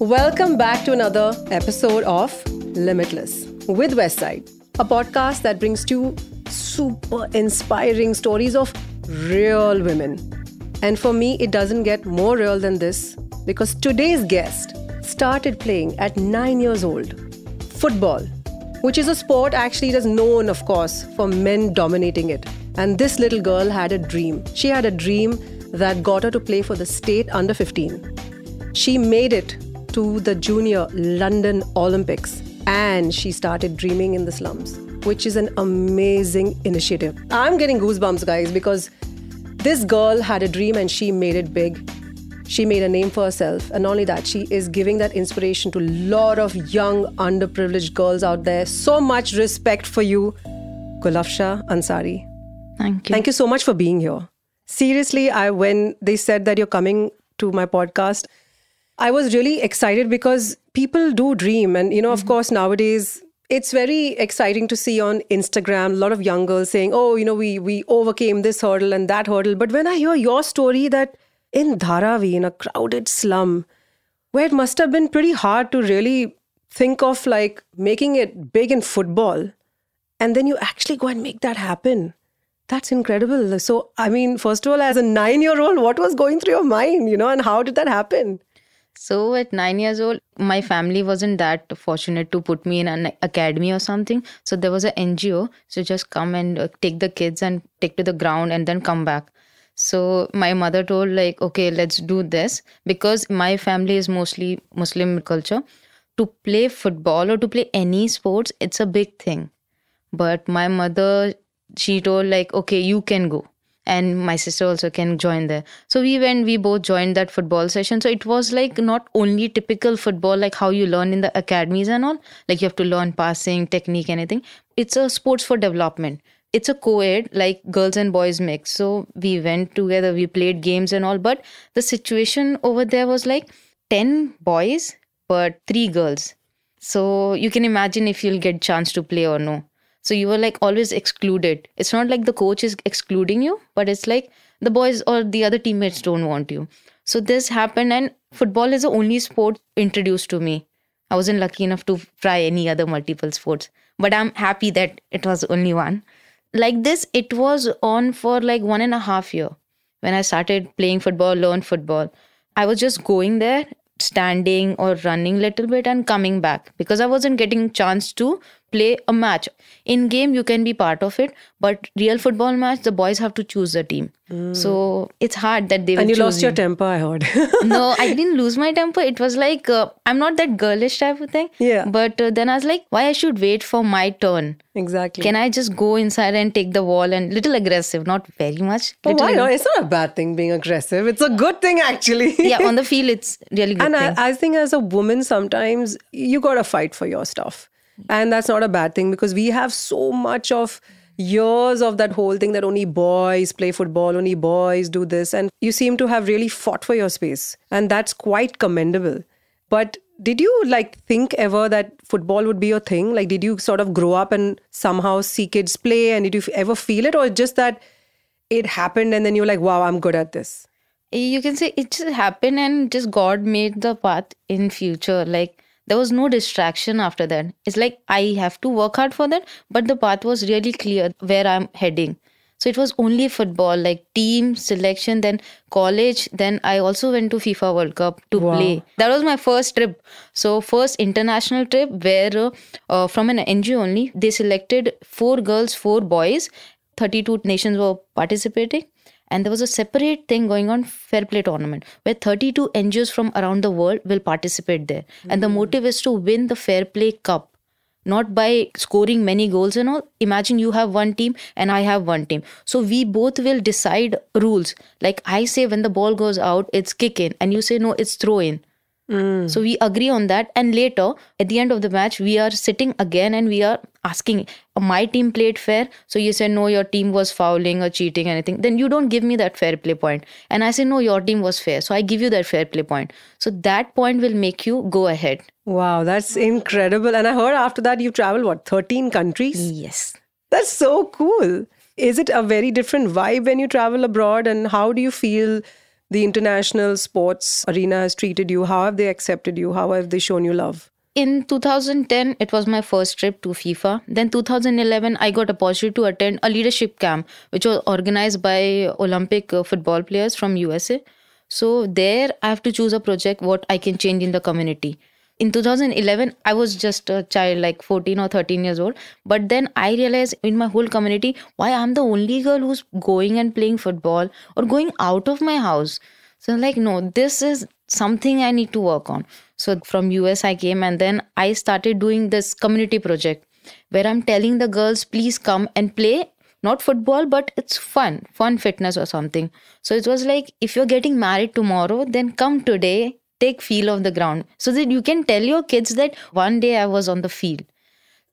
Welcome back to another episode of Limitless with Westside, a podcast that brings two super inspiring stories of real women. And for me, it doesn't get more real than this because today's guest started playing at nine years old football, which is a sport actually that's known, of course, for men dominating it. And this little girl had a dream. She had a dream that got her to play for the state under 15. She made it to the Junior London Olympics and she started dreaming in the slums, which is an amazing initiative. I'm getting goosebumps, guys, because this girl had a dream and she made it big. She made a name for herself, and not only that, she is giving that inspiration to a lot of young, underprivileged girls out there. So much respect for you, Gulafsha Ansari. Thank you. Thank you so much for being here. Seriously, I when they said that you're coming to my podcast, I was really excited because people do dream. And, you know, of mm-hmm. course, nowadays, it's very exciting to see on Instagram a lot of young girls saying, oh, you know, we, we overcame this hurdle and that hurdle. But when I hear your story that in Dharavi, in a crowded slum, where it must have been pretty hard to really think of like making it big in football, and then you actually go and make that happen. That's incredible. So, I mean, first of all, as a nine year old, what was going through your mind, you know, and how did that happen? So at nine years old, my family wasn't that fortunate to put me in an academy or something. So there was an NGO. So just come and uh, take the kids and take to the ground and then come back. So my mother told like, okay, let's do this because my family is mostly Muslim culture. To play football or to play any sports, it's a big thing. But my mother, she told like, okay, you can go and my sister also can join there. So we went we both joined that football session. So it was like not only typical football like how you learn in the academies and all like you have to learn passing technique anything. It's a sports for development. It's a co-ed like girls and boys mix. So we went together we played games and all but the situation over there was like 10 boys but 3 girls. So you can imagine if you'll get chance to play or no so you were like always excluded. It's not like the coach is excluding you, but it's like the boys or the other teammates don't want you. So this happened, and football is the only sport introduced to me. I wasn't lucky enough to try any other multiple sports, but I'm happy that it was only one. Like this, it was on for like one and a half year when I started playing football, learn football. I was just going there, standing or running little bit and coming back because I wasn't getting chance to play a match. In game you can be part of it but real football match the boys have to choose the team. Mm. so it's hard that they and you lost your temper i heard. No i didn't lose my temper. It was like uh, i'm not that girlish type of thing. Yeah. But uh, then i was like why i should wait for my turn? Exactly. Can i just go inside and take the wall and little aggressive? Not very much oh, why not? it's not a bad thing being aggressive. It's a good thing actually. Yeah on the field it's really good and I, I think as a woman sometimes you gotta fight for your stuff and that's not a bad thing because we have so much of years of that whole thing that only boys play football, only boys do this. And you seem to have really fought for your space. And that's quite commendable. But did you like think ever that football would be your thing? Like, did you sort of grow up and somehow see kids play? And did you ever feel it? Or just that it happened and then you're like, wow, I'm good at this? You can say it just happened and just God made the path in future. Like, there was no distraction after that. It's like i have to work hard for that but the path was really clear where i'm heading. So it was only football like team selection then college then i also went to fifa world cup to wow. play. That was my first trip. So first international trip where uh, from an ngo only they selected four girls four boys. 32 nations were participating and there was a separate thing going on fair play tournament where 32 ngos from around the world will participate there. Mm-hmm. and the hmm. motive is to win the fair play cup not by scoring many goals and all. Imagine you have one team and i have one team. So we both will decide rules. Like i say when the ball goes out it's kick in. And you say no it's throw in Mm. So we agree on that. And later, at the end of the match, we are sitting again and we are asking, my team played fair. So you say, no, your team was fouling or cheating, anything. Then you don't give me that fair play point. And I say, no, your team was fair. So I give you that fair play point. So that point will make you go ahead. Wow, that's incredible. And I heard after that you traveled, what, 13 countries? Yes. That's so cool. Is it a very different vibe when you travel abroad? And how do you feel? The international sports arena has treated you? How have they accepted you? How have they shown you love? in 2010 it was my first trip to fifa then 2011 i got opportunity to attend a leadership camp which was organized by olympic uh, football players from usa so there i have to choose a project what i can change in the community in 2011 i was just a child like 14 or 13 years old. But then i realized in my whole community why i'm the only girl who's going and playing football or going out of my house. So I'm like no this is something i need to work on. So from us i came and then i started doing this community project where i'm telling the girls please come and play not football but it's fun fun fitness or something. So it was like if you're getting married tomorrow then come today take feel of the ground so that you can tell your kids that one day i was on the field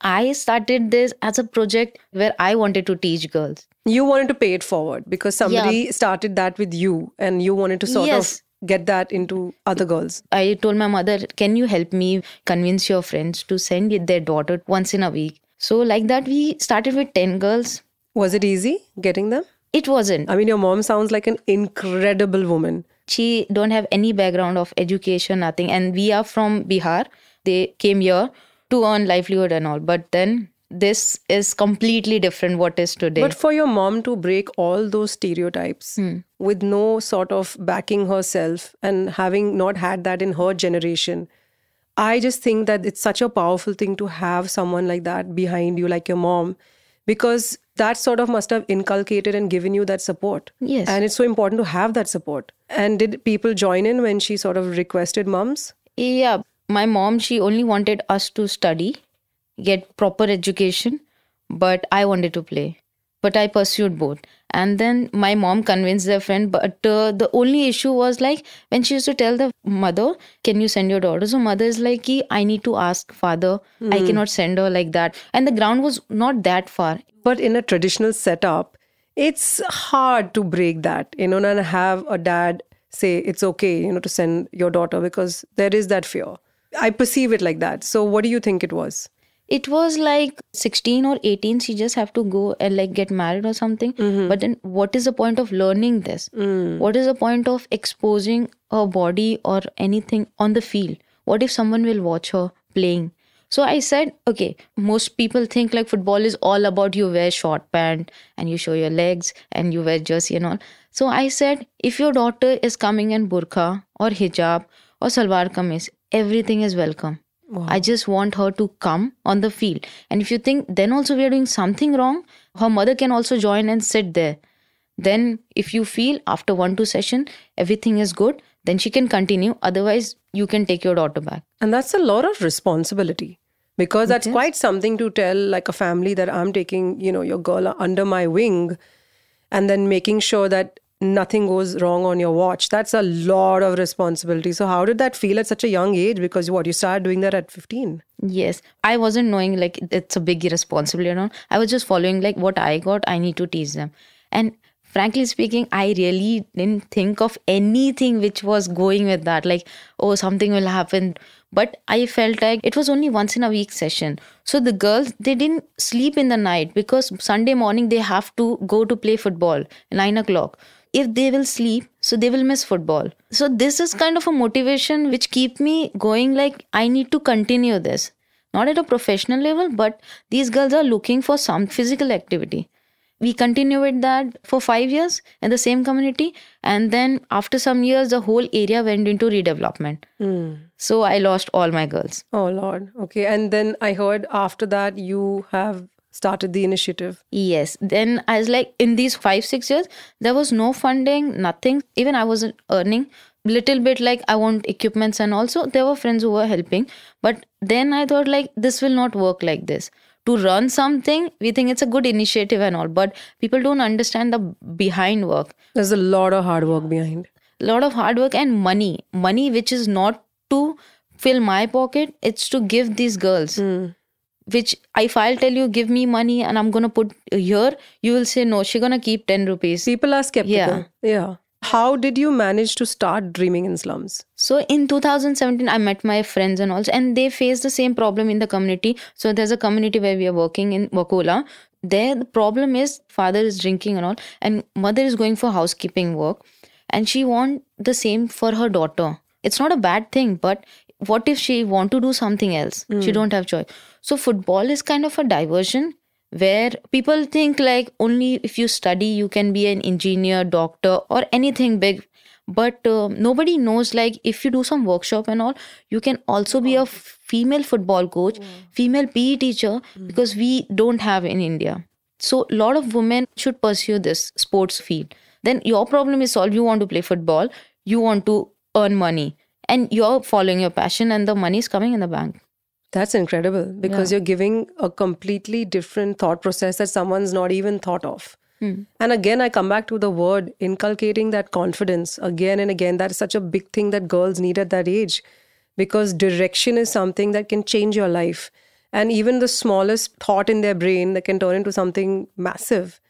i started this as a project where i wanted to teach girls You wanted to pay it forward because somebody started that with you and you wanted to sort Yes. of get that into other girls. I told my mother, Can you help me convince your friends to send their daughter once in a week? So, like that, we started with 10 girls. Was it easy getting them? It wasn't. I mean, your mom sounds like an incredible woman. She don't have any background of education, nothing. And we are from Bihar. They came here to earn livelihood and all. But then this is completely different what is today. But for your mom to break all those stereotypes hmm. with no sort of backing herself and having not had that in her generation, I just think that it's such a powerful thing to have someone like that behind you, like your mom, because that sort of must have inculcated and given you that support. Yes. And it's so important to have that support. And did people join in when she sort of requested mums? Yeah, my mom, she only wanted us to study, get proper education, but I wanted to play. But I pursued both. And then my mom convinced their friend, but uh, the only issue was like when she used to tell the mother, Can you send your daughter? So, mother is like, I need to ask father. I cannot send her like that. And the ground was not that far. But in a traditional setup, it's hard to break that, you know, and have a dad say it's okay, you know, to send your daughter because there is that fear. I perceive it like that. So, what do you think it was? It was like 16 or 18 she just have to go and like get married or something. Mm-hmm. But then what is the point of learning this? Mm. What is the point of exposing her body or anything on the field? What if someone will watch her playing? So i said okay most people think like football is all about you wear short pant and you show your legs and you wear jersey and all. So i said if your daughter is coming in burqa or hijab or salwar kameez everything is welcome I just want her to come on the field. And if you think then also we are doing something wrong, her mother can also join and sit there. Then, if you feel after one, two session, everything is good, then she can continue. Otherwise, you can take your daughter back. And that's a lot of responsibility because that's quite something to tell like a family that I'm taking, you know, your girl under my wing and then making sure that nothing goes wrong on your watch. That's a lot of responsibility. So how did that feel at such a young age? Because what you started doing that at 15. Yes, I wasn't knowing like it's a big responsibility. You know, I was just following like what I got. I need to teach them, and frankly speaking, I really didn't think of anything which was going with that. Like, oh, something will happen. But I felt like it was only once in a week session. So the girls they didn't sleep in the night because Sunday morning they have to go to play football nine o'clock if they will sleep so they will miss football. So this is kind of a motivation which keep me going like i need to continue this. Not at a professional level but these girls are looking for some physical activity. We continue with that for 5 years in the same community and then after some years the whole area went into redevelopment. Hmm. So i lost all my girls. Oh Lord. Okay. And then I heard after that you have started the initiative. Yes. Then I was like, in these five, six years, there was no funding, nothing. Even I wasn't earning. Little bit like I want equipments and also there were friends who were helping. But then I thought like this will not work like this. To run something, we think it's a good initiative and all, but people don't understand the behind work. There's a lot of hard work behind. A lot of hard work and money. Money which is not to fill my pocket, it's to give these girls. Hmm. Which if I'll tell you, give me money and I'm gonna put here, you will say no, she's gonna keep 10 rupees. People are skeptical. Yeah. Yeah. How did you manage to start dreaming in slums? So in 2017, I met my friends and also, and they face the same problem in the community. So there's a community where we are working in Wakola. There, the problem is father is drinking and all, and mother is going for housekeeping work. and she want the same for her daughter it's not a bad thing but what if she want to do something else? She don't have choice. So football is kind of a diversion where people think like only if you study you can be an engineer doctor or anything big. But uh, nobody knows like if you do some workshop and all you can also be a female football coach female pe teacher because we don't have in india. So a lot of women should pursue this sports field. Then your problem is solved you want to play football you want to earn money and you're following your passion and the money's coming in the bank That's incredible because you're giving a completely different thought process that someone's not even thought of. Hmm. And again, I come back to the word inculcating that confidence again and again. That is such a big thing that girls need at that age because direction is something that can change your life. And even the smallest thought in their brain that can turn into something massive.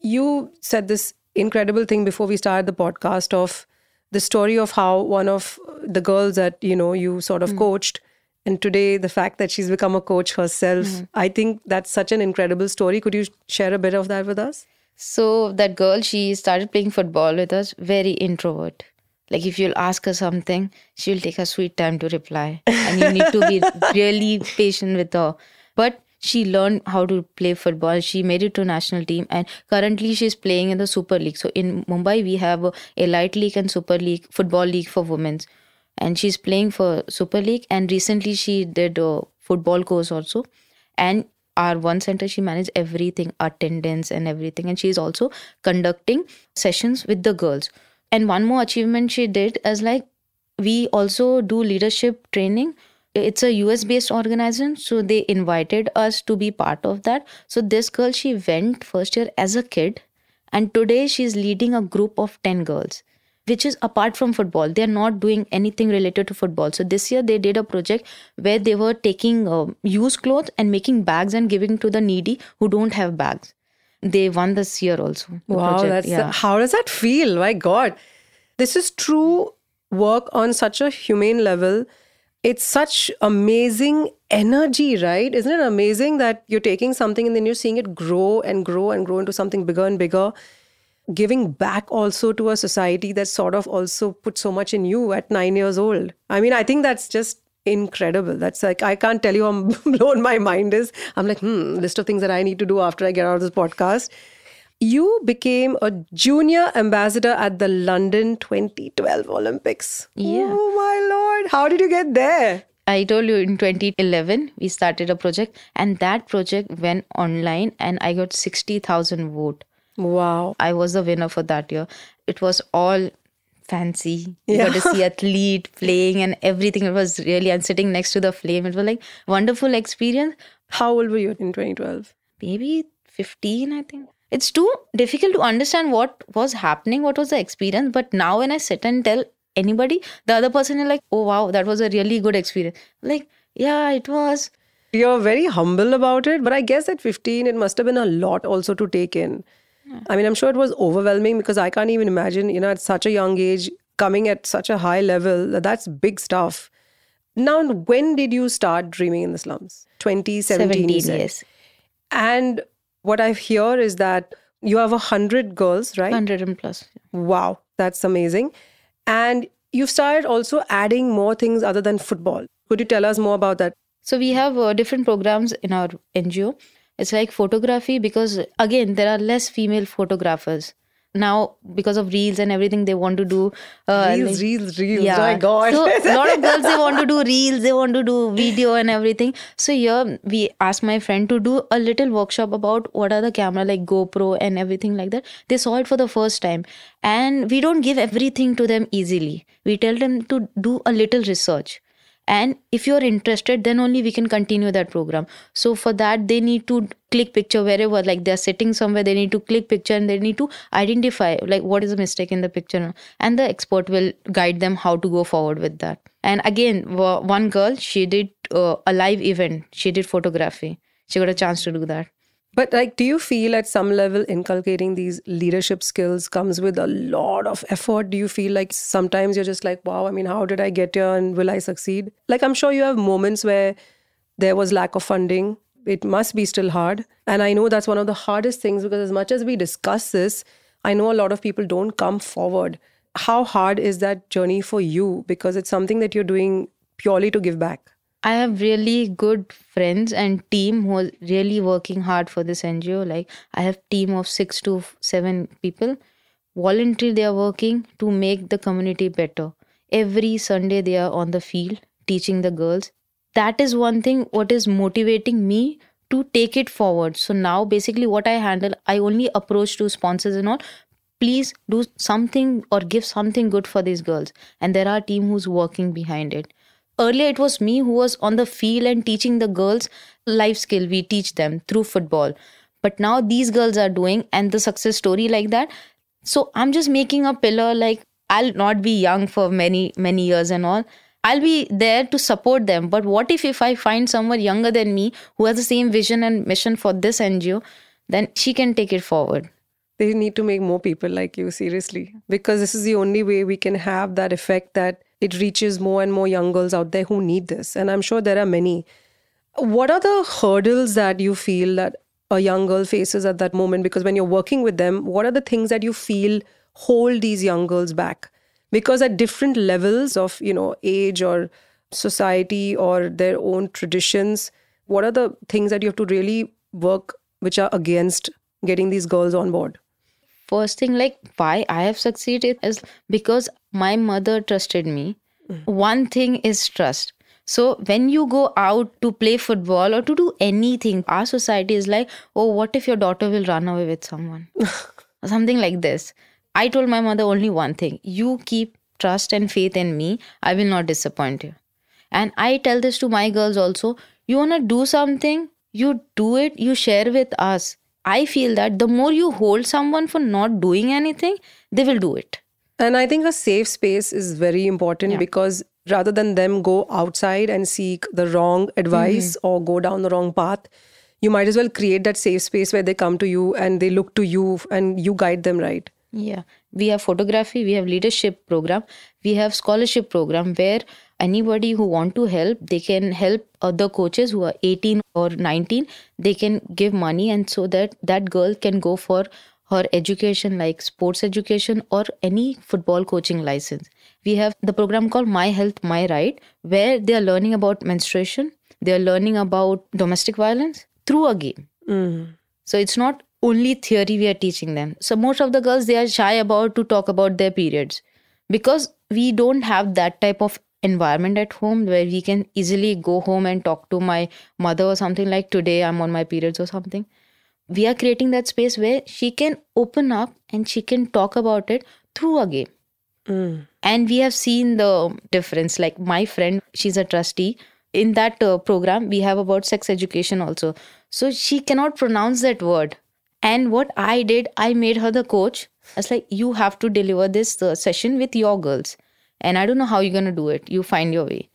You said this incredible thing before we started the podcast of the story of how one of the girls that you know you sort of hmm. coached and today the fact that she's become a coach herself hmm. i think that's such an incredible story could you share a bit of that with us So that girl, she started playing football with us, very introvert. Like if you'll ask her something, she'll take her sweet time to reply. And you need to be really patient with her. But she learned how to play football. She made it to national team and currently she's playing in the Super League. So in Mumbai we have a elite league and Super League, football league for women's. And she's playing for Super League and recently she did a football course also. And our one center she managed everything attendance and everything and she's also conducting sessions with the girls and one more achievement she did is like we also do leadership training it's a us based organization so they invited us to be part of that so this girl she went first year as a kid and today she's leading a group of 10 girls which is apart from football they are not doing anything related to football so this year they did a project where they were taking uh, used clothes and making bags and giving to the needy who don't have bags they won this year also the Wow, project, that's yeah. how does that feel? My God, this is true work on such a humane level. It's such amazing energy, right? Isn't it amazing that you're taking something and then you're seeing it grow and grow and grow into something bigger and bigger? Giving back also to a society that sort of also put so much in you at nine years old. I mean, I think that's just incredible. That's like, I can't tell you how blown my mind is. I'm like, hmm, list of things that I need to do after I get out of this podcast. You became a junior ambassador at the London 2012 Olympics. Yeah. Oh my lord. How did you get there? I told you in 2011 we started a project and that project went online and I got 60,000 vote. Wow. I was the winner for that year. It was all fancy. You got to see athlete playing and everything. It was really and sitting next to the flame. It was like wonderful experience. How old were you in 2012? Maybe 15, I think. It's too difficult to understand what was happening, what was the experience. But now when I sit and tell anybody, the other person is like, oh wow, that was a really good experience. Like, yeah, it was. You're very humble about it, but I guess at 15, it must have been a lot also to take in. I mean, I'm sure it was overwhelming because I can't even imagine, you know, at such a young age, coming at such a high level. That's big stuff. Now, when did you start dreaming in the slums? 2017. you 17 said. years. And what I hear is that you have a hundred girls, right? 100 and plus. Wow, that's amazing. And you've started also adding more things other than football. Could you tell us more about that? So we have uh, different programs in our NGO. It's like photography because again there are less female photographers now because of reels and everything. They want to do uh, Reels, like- reels, reels. Yeah. My God. So a lot of girls they want to do reels, they want to do video and everything. So here we asked my friend to do a little workshop about what are the camera like GoPro and everything like that. They saw it for the first time. And we don't give everything to them easily. We tell them to do a little research. And if you're interested, then only we can continue that program. So for that, they need to click picture wherever, like they're sitting somewhere, they need to click picture and they need to identify like what is the mistake in the picture. And the expert will guide them how to go forward with that. And again, one girl, she did uh, a live event. She did photography. She got a chance to do that. But like, do you feel at some level inculcating these leadership skills comes with a lot of effort? Do you feel like sometimes you're just like, wow, I mean, how did I get here and will I succeed? Like, I'm sure you have moments where there was lack of funding. It must be still hard. And I know that's one of the hardest things because as much as we discuss this, I know a lot of people don't come forward. how hard is that journey for you? Because it's something that you're doing purely to give back. I have really good friends and team who are really working hard for this NGO. Like I have team of six to seven people. Voluntary they are working to make the community better. Every Sunday they are on the field teaching the girls. That is one thing what is motivating me to take it forward. So now basically what I handle, I only approach to sponsors and all. Please do something or give something good for these girls. And there are team who's working behind it earlier it was me who was on the field and teaching the girls life skill. We teach them through football. But now these girls are doing and the success story like that. So i'm just making a pillar like i'll not be young for many many years and all. I'll be there to support them. But what if if i find someone younger than me who has the same vision and mission for this ngo then she can take it forward. They need to make more people like you seriously. Because this is the only way we can have that effect that it reaches more and more young girls out there who need this. And I'm sure there are many. What are the hurdles that you feel that a young girl faces at that moment? Because when you're working with them, what are the things that you feel hold these young girls back? Because at different levels of, you know, age or society or their own traditions, what are the things that you have to really work which are against getting these girls on board? First thing like why i have succeeded is because my mother trusted me. Mm. one thing is trust. So when you go out to play football or to do anything our society is like oh what if your daughter will run away with someone? Something like this. I told my mother only one thing. You keep trust and faith in me. I will not disappoint you. And i tell this to my girls also. You want to do something? You do it. You share with us I feel that the more you hold someone for not doing anything, they will do it. And I think a safe space is very important yeah. because rather than them go outside and seek the wrong advice mm-hmm. or go down the wrong path, you might as well create that safe space where they come to you and they look to you and you guide them right. Yeah. We have photography, we have leadership program, we have scholarship program where anybody who want to help they can help other coaches who are 18 or 19 they can give money and so that that girl can go for her education like sports education or any football coaching license. We have the program called my health my right where they are learning about menstruation. They are learning about domestic violence through a game. Mm. so it's not only theory we are teaching them. So most of the girls they are shy about to talk about their periods because we don't have that type of environment at home where we can easily go home and talk to my mother or something like today i'm on my periods or something. We are creating that space where she can open up and she can talk about it through a game. Mm. and we have seen the difference. Like my friend she's a trustee. In that uh, program we have about sex education also. So she cannot pronounce that word. And what i did i made her the coach. I was like you have to deliver this uh, session with your girls and I don't know how you're going to do it. You find your way.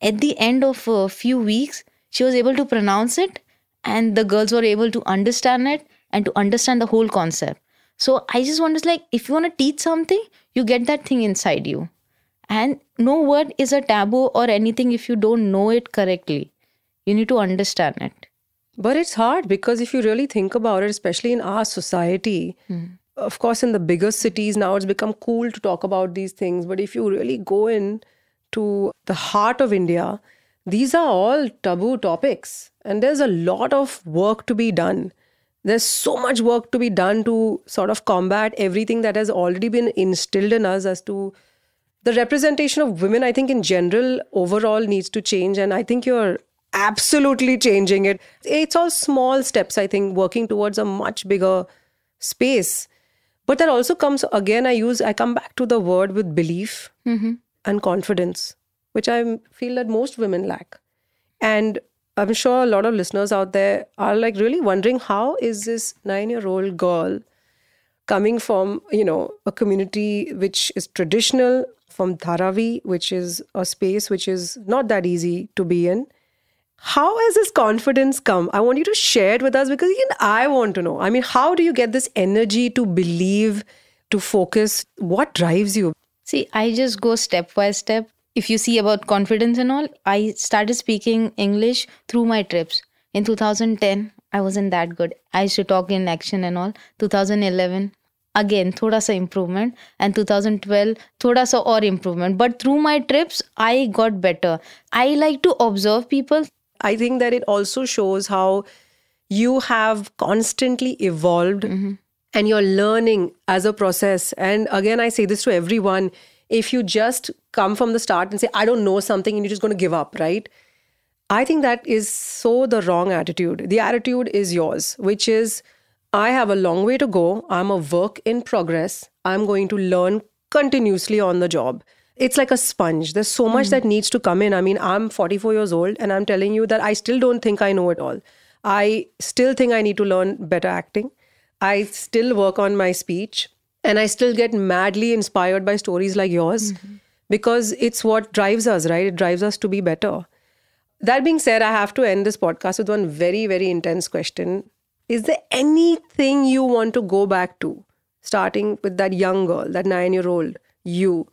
At the end of a few weeks, she was able to pronounce it, and the girls were able to understand it and to understand the whole concept. So I just want to like, if you want to teach something, you get that thing inside you. And no word is a taboo or anything if you don't know it correctly. You need to understand it. But it's hard because if you really think about it, especially in our society, mm of course in the bigger cities now it's become cool to talk about these things. But if you really go in to the heart of india these are all taboo topics. And there's a lot of work to be done. There's so much work to be done to sort of combat everything that has already been instilled in us as to the representation of women i think in general overall needs to change. And i think you're absolutely changing it. It's all small steps i think working towards a much bigger space but that also comes again, I use, I come back to the word with belief mm-hmm. and confidence, which I feel that most women lack. And I'm sure a lot of listeners out there are like really wondering how is this nine year old girl coming from, you know, a community which is traditional, from Dharavi, which is a space which is not that easy to be in how has this confidence come? I want you to share it with us because even I want to know. I mean, how do you get this energy to believe, to focus? What drives you? See, I just go step by step. If you see about confidence and all, I started speaking English through my trips. In 2010, I wasn't that good. I used to talk in action and all. 2011, again thoda sa improvement and 2012 thoda sa or improvement but through my trips i got better i like to observe people i think that it also shows how you have constantly evolved Mm-hmm. and you're learning as a process and again i say this to everyone if you just come from the start and say i don't know something and you're just going to give up right I think that is so the wrong attitude. The attitude is yours, which is I have a long way to go. I'm a work in progress. I'm going to learn continuously on the job. It's like a sponge. There's so much that hmm. needs to come in. I mean, I'm 44 years old and I'm telling you that I still don't think I know it all. I still think I need to learn better acting. I still work on my speech and I still get madly inspired by stories like yours mm-hmm. because it's what drives us, right? It drives us to be better. That being said, I have to end this podcast with one very, very intense question. Is there anything you want to go back to, starting with that young girl, that nine year old you?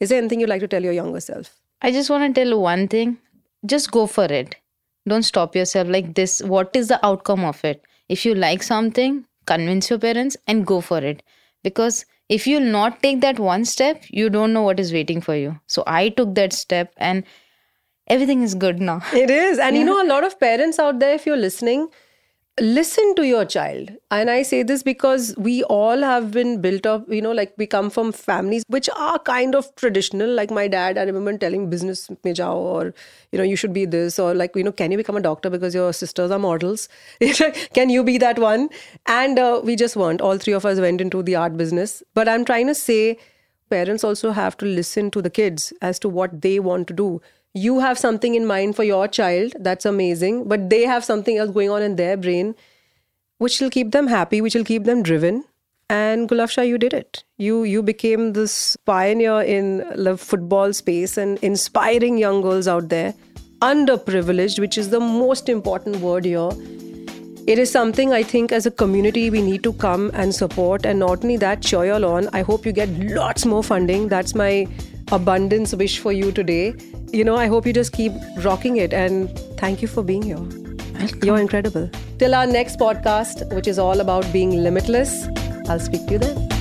Is there anything you'd like to tell your younger self? I just want to tell one thing just go for it. Don't stop yourself like this. What is the outcome of it? If you like something, convince your parents and go for it. Because if you'll not take that one step, you don't know what is waiting for you. So I took that step and everything is good now. It is. And you know, a lot of parents out there, if you're listening, listen to your child. And I say this because we all have been built up, you know, like we come from families which are kind of traditional. Like my dad, I remember telling business mein jao or, you know, you should be this or like, you know, can you become a doctor because your sisters are models? can you be that one? And uh, we just weren't. All three of us went into the art business. But I'm trying to say, parents also have to listen to the kids as to what they want to do you have something in mind for your child that's amazing but they have something else going on in their brain which will keep them happy which will keep them driven and Gulafsha, you did it. You you became this pioneer in the football space and inspiring young girls out there, underprivileged, which is the most important word here. It is something I think as a community we need to come and support. And not only that, cheer you on. I hope you get lots more funding. That's my abundance wish for you today. You know, I hope you just keep rocking it. And thank you for being here. You're incredible. Till our next podcast, which is all about being limitless, I'll speak to you then.